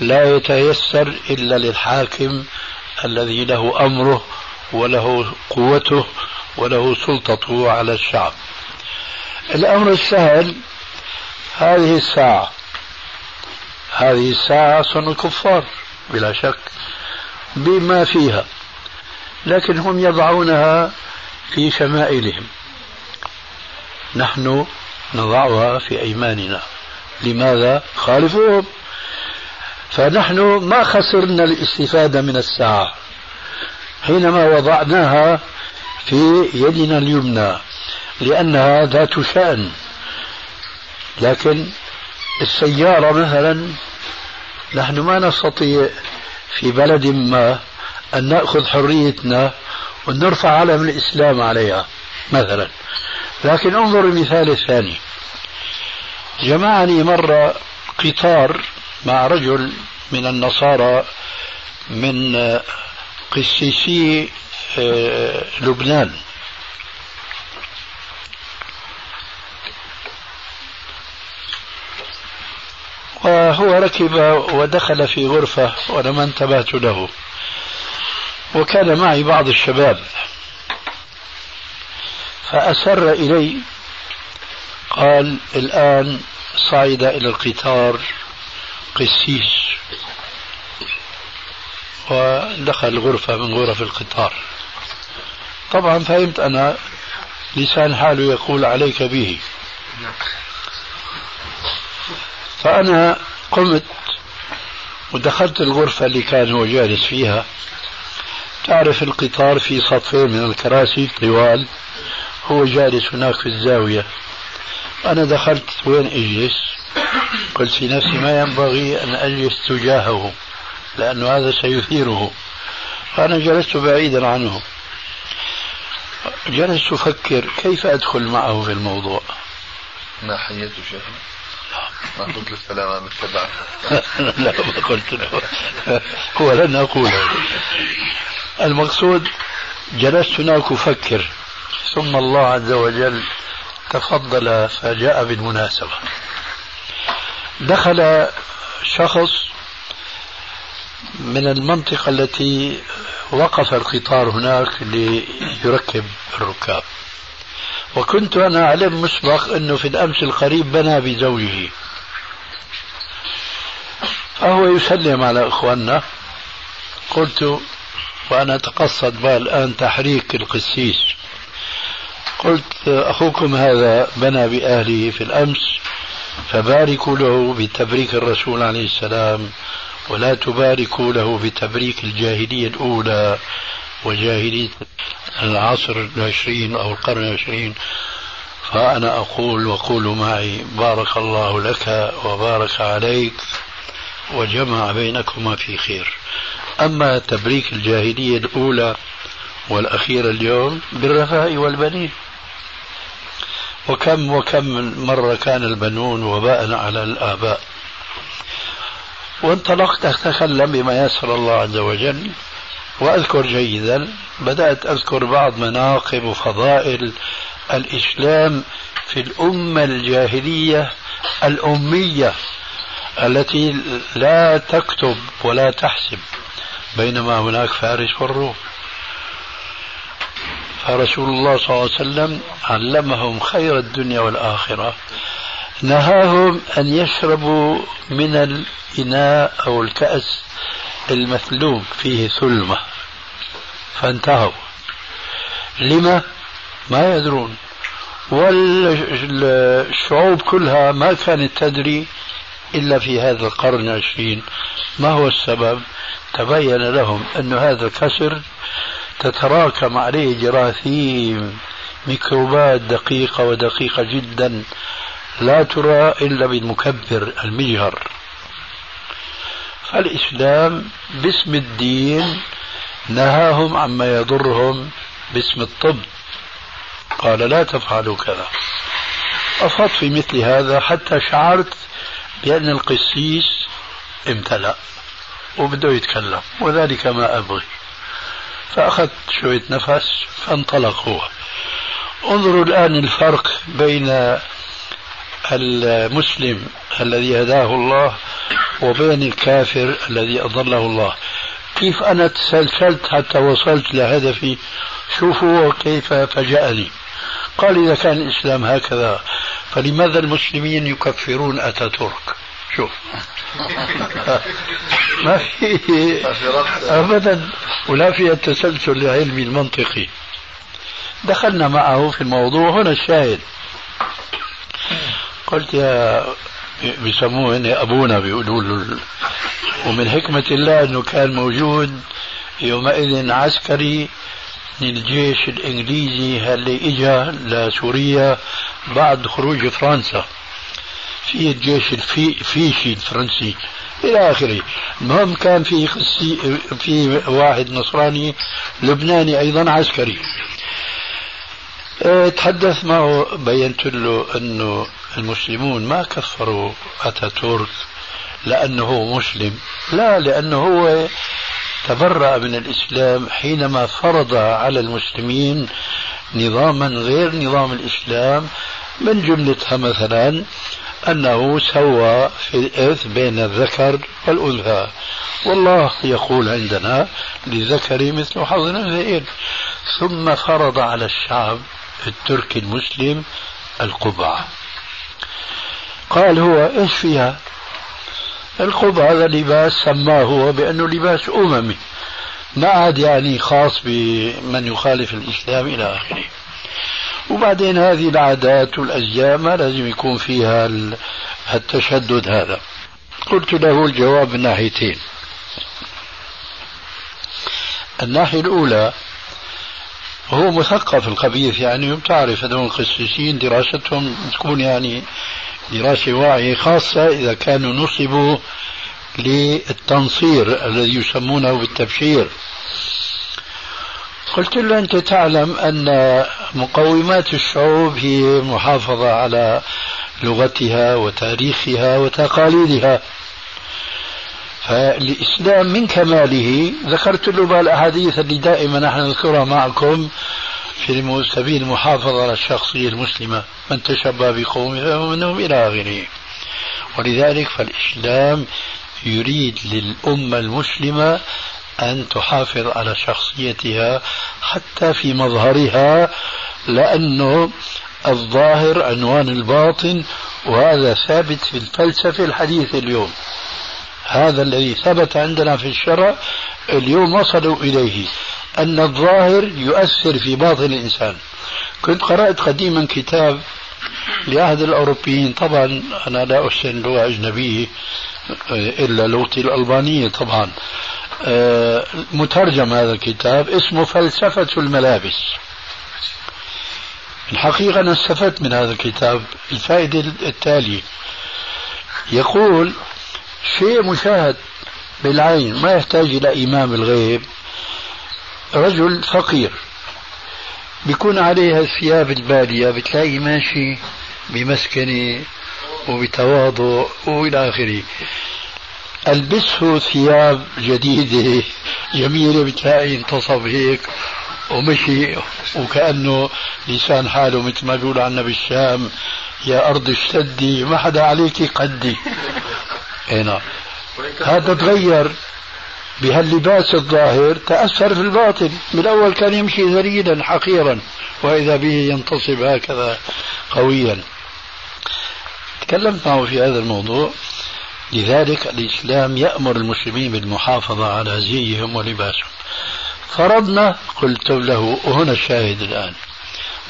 لا يتيسر إلا للحاكم الذي له أمره وله قوته وله سلطته على الشعب. الأمر السهل هذه الساعة. هذه الساعة صنع الكفار بلا شك بما فيها لكن هم يضعونها في شمائلهم. نحن نضعها في أيماننا. لماذا؟ خالفوهم. فنحن ما خسرنا الاستفادة من الساعة. حينما وضعناها في يدنا اليمنى لأنها ذات شأن. لكن السيارة مثلا نحن ما نستطيع في بلد ما أن نأخذ حريتنا ونرفع علم الإسلام عليها مثلا. لكن انظر المثال الثاني. جمعني مرة قطار مع رجل من النصارى من قسيسي آه، لبنان. وهو ركب ودخل في غرفة وأنا ما انتبهت له. وكان معي بعض الشباب. فأسر إلي. قال الآن صعد إلى القطار قسيس. ودخل غرفة من غرف القطار. طبعا فهمت أنا لسان حاله يقول عليك به. فأنا قمت ودخلت الغرفة اللي كان هو جالس فيها. تعرف القطار في صفين من الكراسي طوال هو جالس هناك في الزاوية. أنا دخلت وين أجلس؟ قلت في نفسي ما ينبغي أن أجلس تجاهه لأن هذا سيثيره. فأنا جلست بعيدا عنه. جلست أفكر كيف أدخل معه في الموضوع؟ ما حييته شيخنا؟ ما قلت له السلام عليكم لا ما قلت له. هو لن أقوله. المقصود جلست هناك أفكر. ثم الله عز وجل تفضل فجاء بالمناسبة. دخل شخص من المنطقة التي وقف القطار هناك ليركب الركاب. وكنت أنا أعلم مسبق أنه في الأمس القريب بنى بزوجه. فهو يسلم على إخواننا. قلت وأنا أتقصد بقى الآن تحريك القسيس. قلت أخوكم هذا بنى بأهله في الأمس فباركوا له بتبريك الرسول عليه السلام ولا تباركوا له بتبريك الجاهلية الأولى وجاهلية العصر العشرين أو القرن العشرين. فأنا أقول وقولوا معي بارك الله لك وبارك عليك. وجمع بينكما في خير. أما تبريك الجاهلية الأولى والأخيرة اليوم بالرفاء والبنين. وكم وكم من مرة كان البنون وباء على الآباء. وانطلقت أتكلم بما يسر الله عز وجل. وأذكر جيدا بدأت أذكر بعض مناقب وفضائل الإسلام في الأمة الجاهلية الأمية. التي لا تكتب ولا تحسب بينما هناك فارس والروم. فرسول الله صلى الله عليه وسلم علمهم خير الدنيا والآخرة نهاهم أن يشربوا من الإناء أو الكأس المثلوب فيه ثلمة. فانتهوا. لما؟ ما يدرون. والشعوب كلها ما كانت تدري إلا في هذا القرن العشرين. ما هو السبب؟ تبين لهم أن هذا الكسر تتراكم عليه جراثيم ميكروبات دقيقة ودقيقة جدا لا ترى إلا بالمكبر المجهر. فالإسلام باسم الدين نهاهم عما يضرهم باسم الطب. قال لا تفعلوا كذا. أفضت في مثل هذا حتى شعرت بأن القسيس امتلأ وبده يتكلم وذلك ما أبغي. فأخذت شوية نفس فانطلق هو انظروا الآن الفرق بين المسلم الذي هداه الله وبين الكافر الذي أضله الله. كيف أنا تسلسلت حتى وصلت لهدفي؟ شوفوا كيف فجأني قال إذا كان الإسلام هكذا فلماذا المسلمين يكفرون أتاتورك؟ شوف. ما في أبدا. ولا في التسلسل العلمي المنطقي دخلنا معه في الموضوع. هنا الشاهد. قلت يا بيسموه هنا أبونا بيقولوا له ومن حكمة الله إنه كان موجود يومئذ عسكري. من الجيش الإنجليزي اللي اجى لسوريا بعد خروج فرنسا في الجيش الفيشي الفرنسي. إلى آخره. المهم كان في في واحد نصراني لبناني أيضا عسكري. أه، تحدث معه بينت له أنه المسلمون ما كفروا اتاتورك لأنه هو مسلم. لا لأنه هو تبرأ من الإسلام حينما فرض على المسلمين نظاما غير نظام الإسلام من جملتها مثلا أنه سوى في الإرث بين الذكر والأنثى. والله يقول عندنا للذكر مثل حظ الأنثيين. ثم فرض على الشعب التركي المسلم القبعة. قال هو إيش فيها؟ القبعة هذا لباس سماه هو بأنه لباس أممي. ما عاد يعني خاص بمن يخالف الإسلام إلى آخره. وبعدين هذه العادات والأزياء ما لازم يكون فيها التشدد هذا. قلت له الجواب من ناحيتين. الناحية الأولى هو مثقف الخبيث يعني وبتعرف هذول القسيسين دراستهم تكون يعني دراسة واعية خاصة إذا كانوا نصبوا للتنصير الذي يسمونه بالتبشير. قلت له أنت تعلم أن مقومات الشعوب هي محافظة على لغتها وتاريخها وتقاليدها. فالإسلام من كماله ذكرت له الأحاديث اللي دائما نحن نذكرها معكم في سبيل المحافظة على الشخصية المسلمة من تشبه بقوم فهو منهم إلى آخره. ولذلك فالإسلام يريد للأمة المسلمة أن تحافظ على شخصيتها حتى في مظهرها لأنه الظاهر عنوان الباطن وهذا ثابت في الفلسفة الحديثة اليوم. هذا الذي ثبت عندنا في الشرع اليوم وصلوا إليه أن الظاهر يؤثر في باطن الإنسان. كنت قرأت قديما كتاب لأحد الأوروبيين طبعا أنا لا أحسن لغة أجنبية إلا لغتي الألبانية طبعا. آه، مترجم هذا الكتاب اسمه فلسفة الملابس. الحقيقة أنا استفدت من هذا الكتاب الفائدة التالية. يقول شيء مشاهد بالعين ما يحتاج إلى إمام الغيب رجل فقير. بيكون عليه الثياب البالية بتلاقي ماشي بمسكنة وبتواضع وإلى آخره. ألبسه ثياب جديدة جميلة بتلاقي انتصب هيك ومشي وكأنه لسان حاله مثل ما بيقول عنا بالشام. يا أرض اشتدي ما حدا عليك قدي. هنا هذا تغير بهاللباس الظاهر تأثر في الباطن. بالأول كان يمشي ذليلا حقيرا وإذا به ينتصب هكذا قويا. تكلمت معه في هذا الموضوع. لذلك الإسلام يأمر المسلمين بالمحافظة على زيهم ولباسهم. فرضنا قلت له وهنا الشاهد الآن.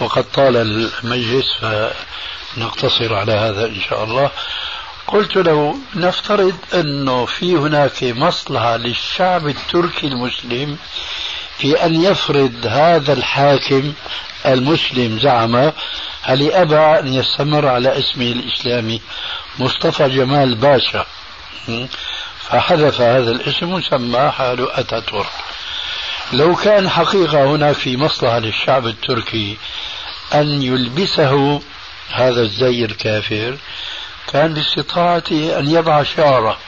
وقد طال المجلس فنقتصر على هذا إن شاء الله. قلت له نفترض أنه في هناك مصلحة للشعب التركي المسلم في أن يفرض هذا الحاكم المسلم زعم هل أبى أن يستمر على اسمه الإسلامي مصطفى جمال باشا. فحذف هذا الاسم وسمى حاله أتاتورك. لو كان حقيقة هناك في مصلحة للشعب التركي أن يلبسه هذا الزي الكافر كان باستطاعته أن يضع شعره.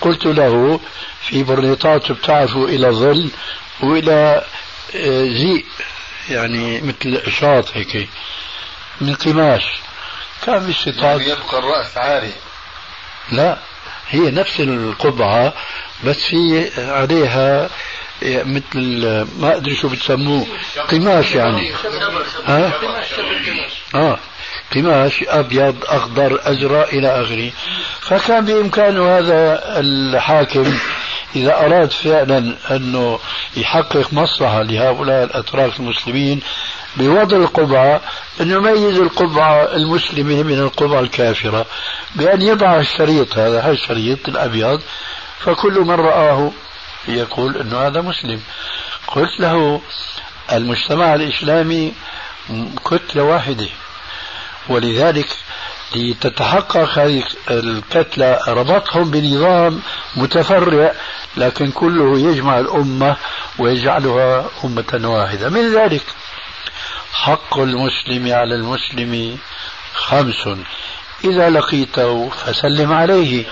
قلت له في برنيطات بتعرفوا إلى ظل وإلى آه، زيء يعني مثل شاط هيك من قماش كان باستطاعة يعني يبقى الرأس عاري. لا هي نفس القبعة بس في عليها مثل ما أدري شو بتسموه. قماش يعني. ها؟ آه. قماش أبيض أخضر أزرق إلى آخره. فكان بإمكانه هذا الحاكم إذا أراد فعلا أنه يحقق مصلحة لهؤلاء الأتراك المسلمين بوضع القبعة انه يميز القبعة المسلمة من القبعة الكافرة بأن يضع الشريط هذا هذا الشريط الأبيض فكل من رآه يقول أنه هذا مسلم. قلت له المجتمع الإسلامي كتلة واحدة ولذلك لتتحقق هذه الكتلة ربطهم بنظام متفرع لكن كله يجمع الأمة ويجعلها أمة واحدة. من ذلك حق المسلم على المسلم خمس. إذا لقيته فسلم عليه.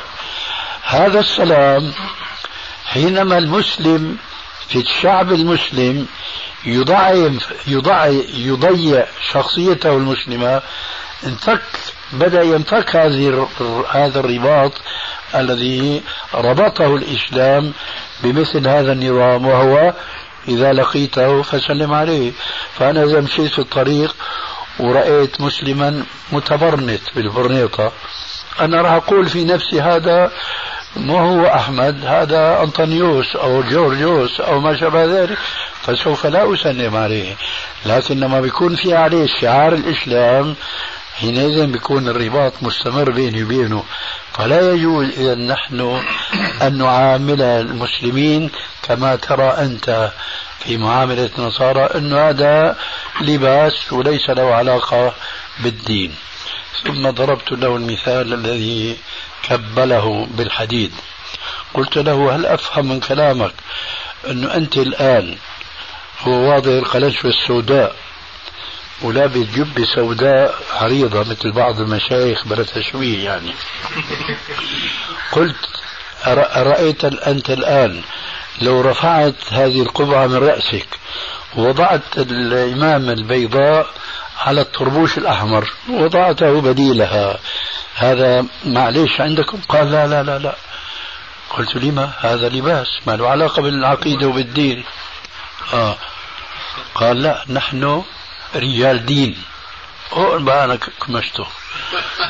هذا السلام حينما المسلم في الشعب المسلم يضعف يضع يضيع شخصيته المسلمة انفك بدأ ينفك هذه هذا الرباط الذي ربطه الإسلام بمثل هذا النظام وهو إذا لقيته فسلم عليه. فأنا إذا مشيت في الطريق ورأيت مسلما متبرنت بالبرنيطة أنا راح أقول في نفسي هذا ما هو أحمد هذا أنطونيوس أو جورجيوس أو ما شابه ذلك فسوف لا أسلم عليه. لكن لما بيكون في عليه شعار الإسلام حينئذ بيكون الرباط مستمر بيني وبينه. فلا يجوز إذا نحن أن نعامل المسلمين كما ترى أنت في معاملة النصارى أنه هذا لباس وليس له علاقة بالدين. ثم ضربت له المثال الذي كبله بالحديد. قلت له هل أفهم من كلامك أنه أنت الآن هو واضع القلنسوة السوداء؟ ولابس جبة سوداء عريضة مثل بعض المشايخ بلا تشويه يعني. قلت أرأيت أنت الآن لو رفعت هذه القبعة من رأسك ووضعت الإمام البيضاء على الطربوش الأحمر وضعته بديلها هذا معليش عندكم؟ قال لا لا لا لا. قلت لما؟ هذا لباس ما له علاقة بالعقيدة وبالدين. آه. قال لا نحن رجال دين. بقى أنا كمشته.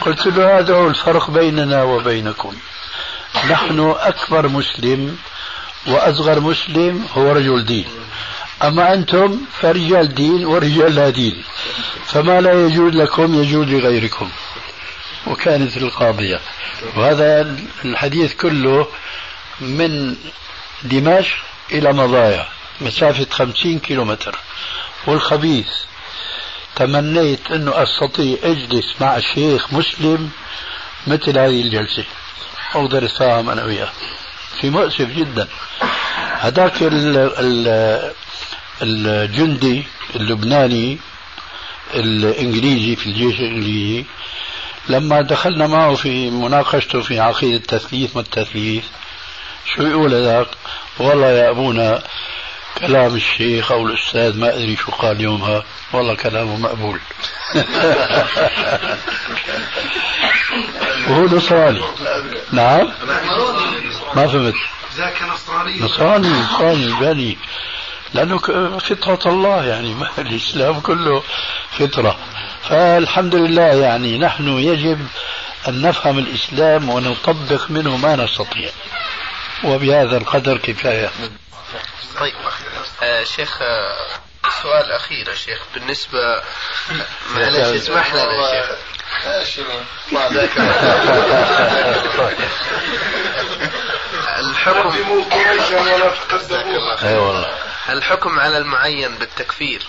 قلت له هذا هو الفرق بيننا وبينكم. نحن أكبر مسلم وأصغر مسلم هو رجل دين. أما أنتم فرجال دين ورجال لا دين. فما لا يجوز لكم يجوز لغيركم. وكانت القاضية. وهذا الحديث كله من دمشق إلى مضايا. مسافة خمسين كيلومتر. والخبيث تمنيت أنه أستطيع أجلس مع شيخ مسلم مثل هذه الجلسة. أقدر أتفاهم أنا وياه. في مؤسف جدا. هذاك الجندي اللبناني الإنجليزي في الجيش الإنجليزي لما دخلنا معه في مناقشته في عقيدة التثليث ما التثليث شو يقول هذاك؟ والله يا أبونا كلام الشيخ أو الأستاذ ما أدري شو قال يومها. والله كلامه مقبول. وهو نصراني. نعم؟ ما فهمت. ذاك نصراني. نصراني نصراني بني لأنه فطرة الله يعني الإسلام كله فطرة. فالحمد لله يعني نحن يجب أن نفهم الإسلام ونطبق منه ما نستطيع. وبهذا القدر كفاية. طيب. آه شيخ آه سؤال أخير يا شيخ. بالنسبة معلش اسمح لنا يا شيخ. الحكم أي والله. الحكم على المعين بالتكفير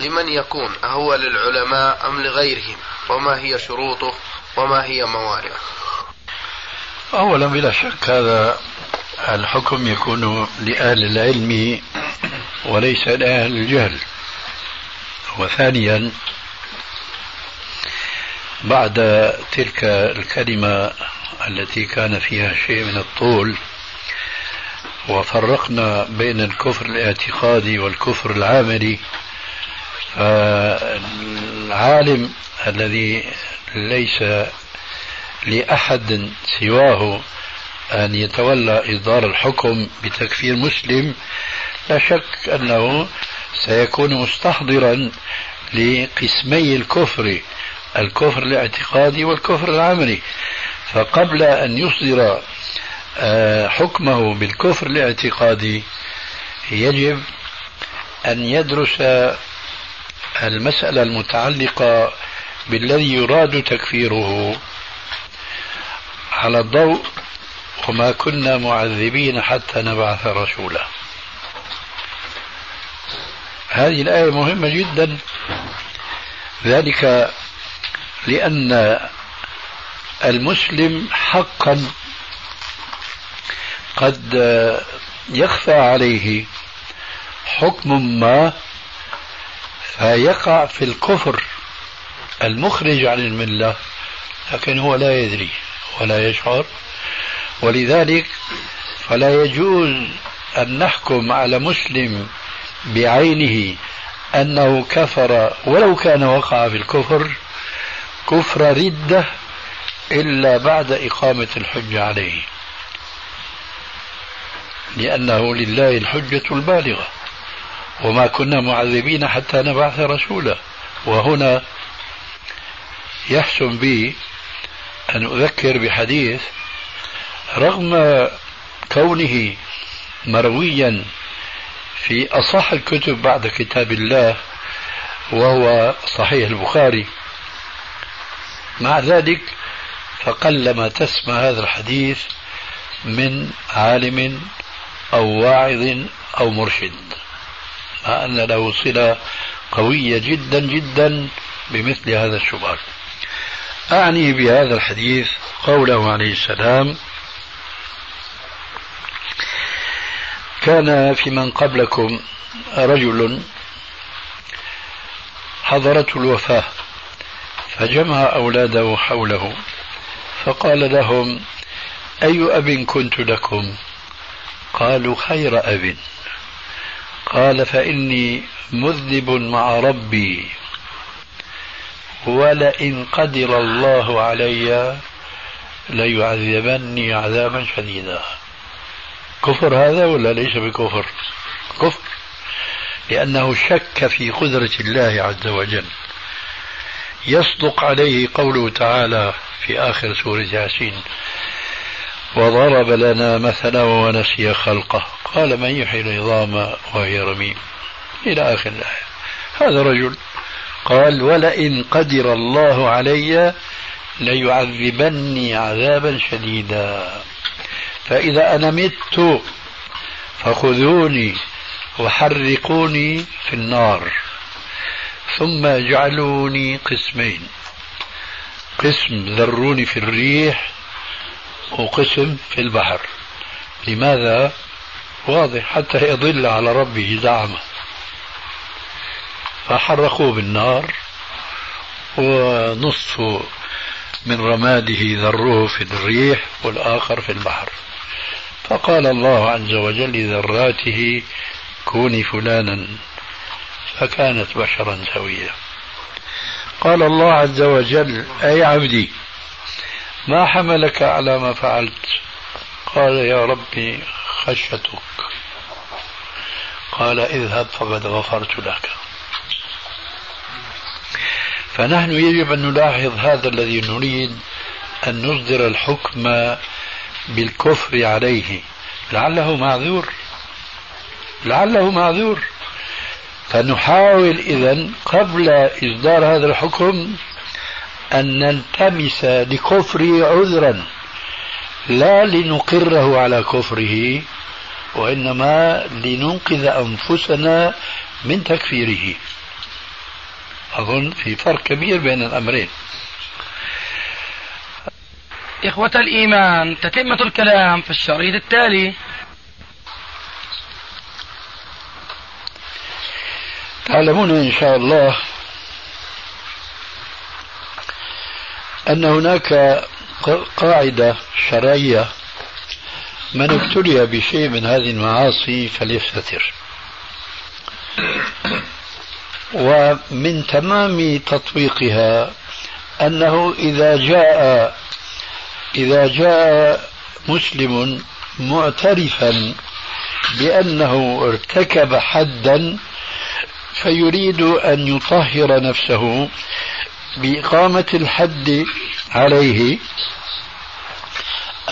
لمن يكون أهو للعلماء أم لغيرهم؟ وما هي شروطه؟ وما هي موارده أولا بلا شك هذا الحكم يكون لأهل العلم وليس لأهل الجهل. وثانيا بعد تلك الكلمة التي كان فيها شيء من الطول وفرقنا بين الكفر الاعتقادي والكفر العملي فالعالم الذي ليس لأحد سواه أن يتولى إصدار الحكم بتكفير مسلم لا شك أنه سيكون مستحضرا لقسمي الكفر الكفر الاعتقادي والكفر العملي. فقبل أن يصدر آه، حكمه بالكفر الاعتقادي يجب أن يدرس المسألة المتعلقة بالذي يراد تكفيره. على الضوء وما كنا معذبين حتى نبعث رسولا. هذه الآية مهمة جدا. ذلك لأن المسلم حقا قد يخفى عليه حكم ما فيقع في الكفر المخرج عن الملة لكن هو لا يدري ولا يشعر ولذلك فلا يجوز أن نحكم على مسلم بعينه أنه كفر ولو كان وقع في الكفر كفر ردة إلا بعد إقامة الحجة عليه لأنه لله الحجة البالغة وما كنا معذبين حتى نبعث رسولا وهنا يحسن بي أن أذكر بحديث رغم كونه مرويا في أصح الكتب بعد كتاب الله وهو صحيح البخاري مع ذلك فقلما تسمع هذا الحديث من عالم أو واعظ أو مرشد مع أن له صلة قوية جدا جدا بمثل هذا السؤال أعني بهذا الحديث قوله عليه السلام كان في من قبلكم رجل حضرته الوفاة فجمع أولاده حوله فقال لهم أي أب كنت لكم؟ قالوا خير أب. قال فإني مذنب مع ربي ولئن قدر الله علي ليعذبني عذابا شديدا. كفر هذا ولا ليس بكفر؟ كفر. لأنه شك في قدرة الله عز وجل. يصدق عليه قوله تعالى في آخر سورة ياسين وضرب لنا مثلا ونسي خلقه قال من يحيي العظام وهي رميم إلى آخر الآية. هذا رجل قال ولئن قدر الله علي ليعذبني عذابا شديدا فإذا أنا مت فخذوني وحرقوني في النار ثم اجعلوني قسمين. قسم ذروني في الريح وقسم في البحر. لماذا؟ واضح حتى يضل على ربه زعمة. فحرقوه بالنار ونصف من رماده ذروه في الريح والآخر في البحر. فقال الله عز وجل لذراته كوني فلانا فكانت بشرا سويا. قال الله عز وجل أي عبدي ما حملك على ما فعلت؟ قال يا ربي خشيتك. قال اذهب فقد غفرت لك. فنحن يجب أن نلاحظ هذا الذي نريد أن نصدر الحكم بالكفر عليه. لعله معذور. لعله معذور. فنحاول اذا قبل إصدار هذا الحكم أن نلتمس لكفره عذرا. لا لنقره على كفره وإنما لننقذ أنفسنا من تكفيره. أظن في فرق كبير بين الأمرين. إخوة الإيمان تتمة الكلام في الشريط التالي. تعلمون إن شاء الله أن هناك قاعدة شرعية من ابتلي بشيء من هذه المعاصي فليستتر. ومن تمام تطبيقها أنه إذا جاء إذا جاء مسلم معترفا بأنه ارتكب حدا فيريد أن يطهر نفسه بإقامة الحد عليه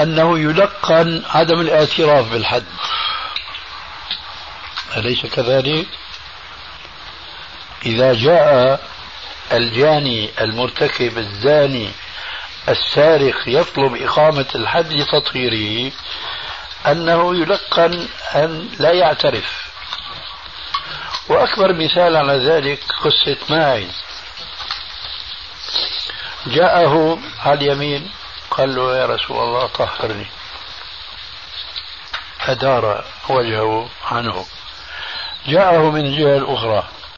أنه يلقن عدم الاعتراف بالحد أليس كذلك؟ إذا جاء الجاني المرتكب الزاني السارق يطلب إقامة الحد لتطهيره أنه يلقن أن لا يعترف. وأكبر مثال على ذلك قصة ماعز جاءه على اليمين قال له يا رسول الله طهرني. أدار وجهه عنه. جاءه من الجهة الأخرى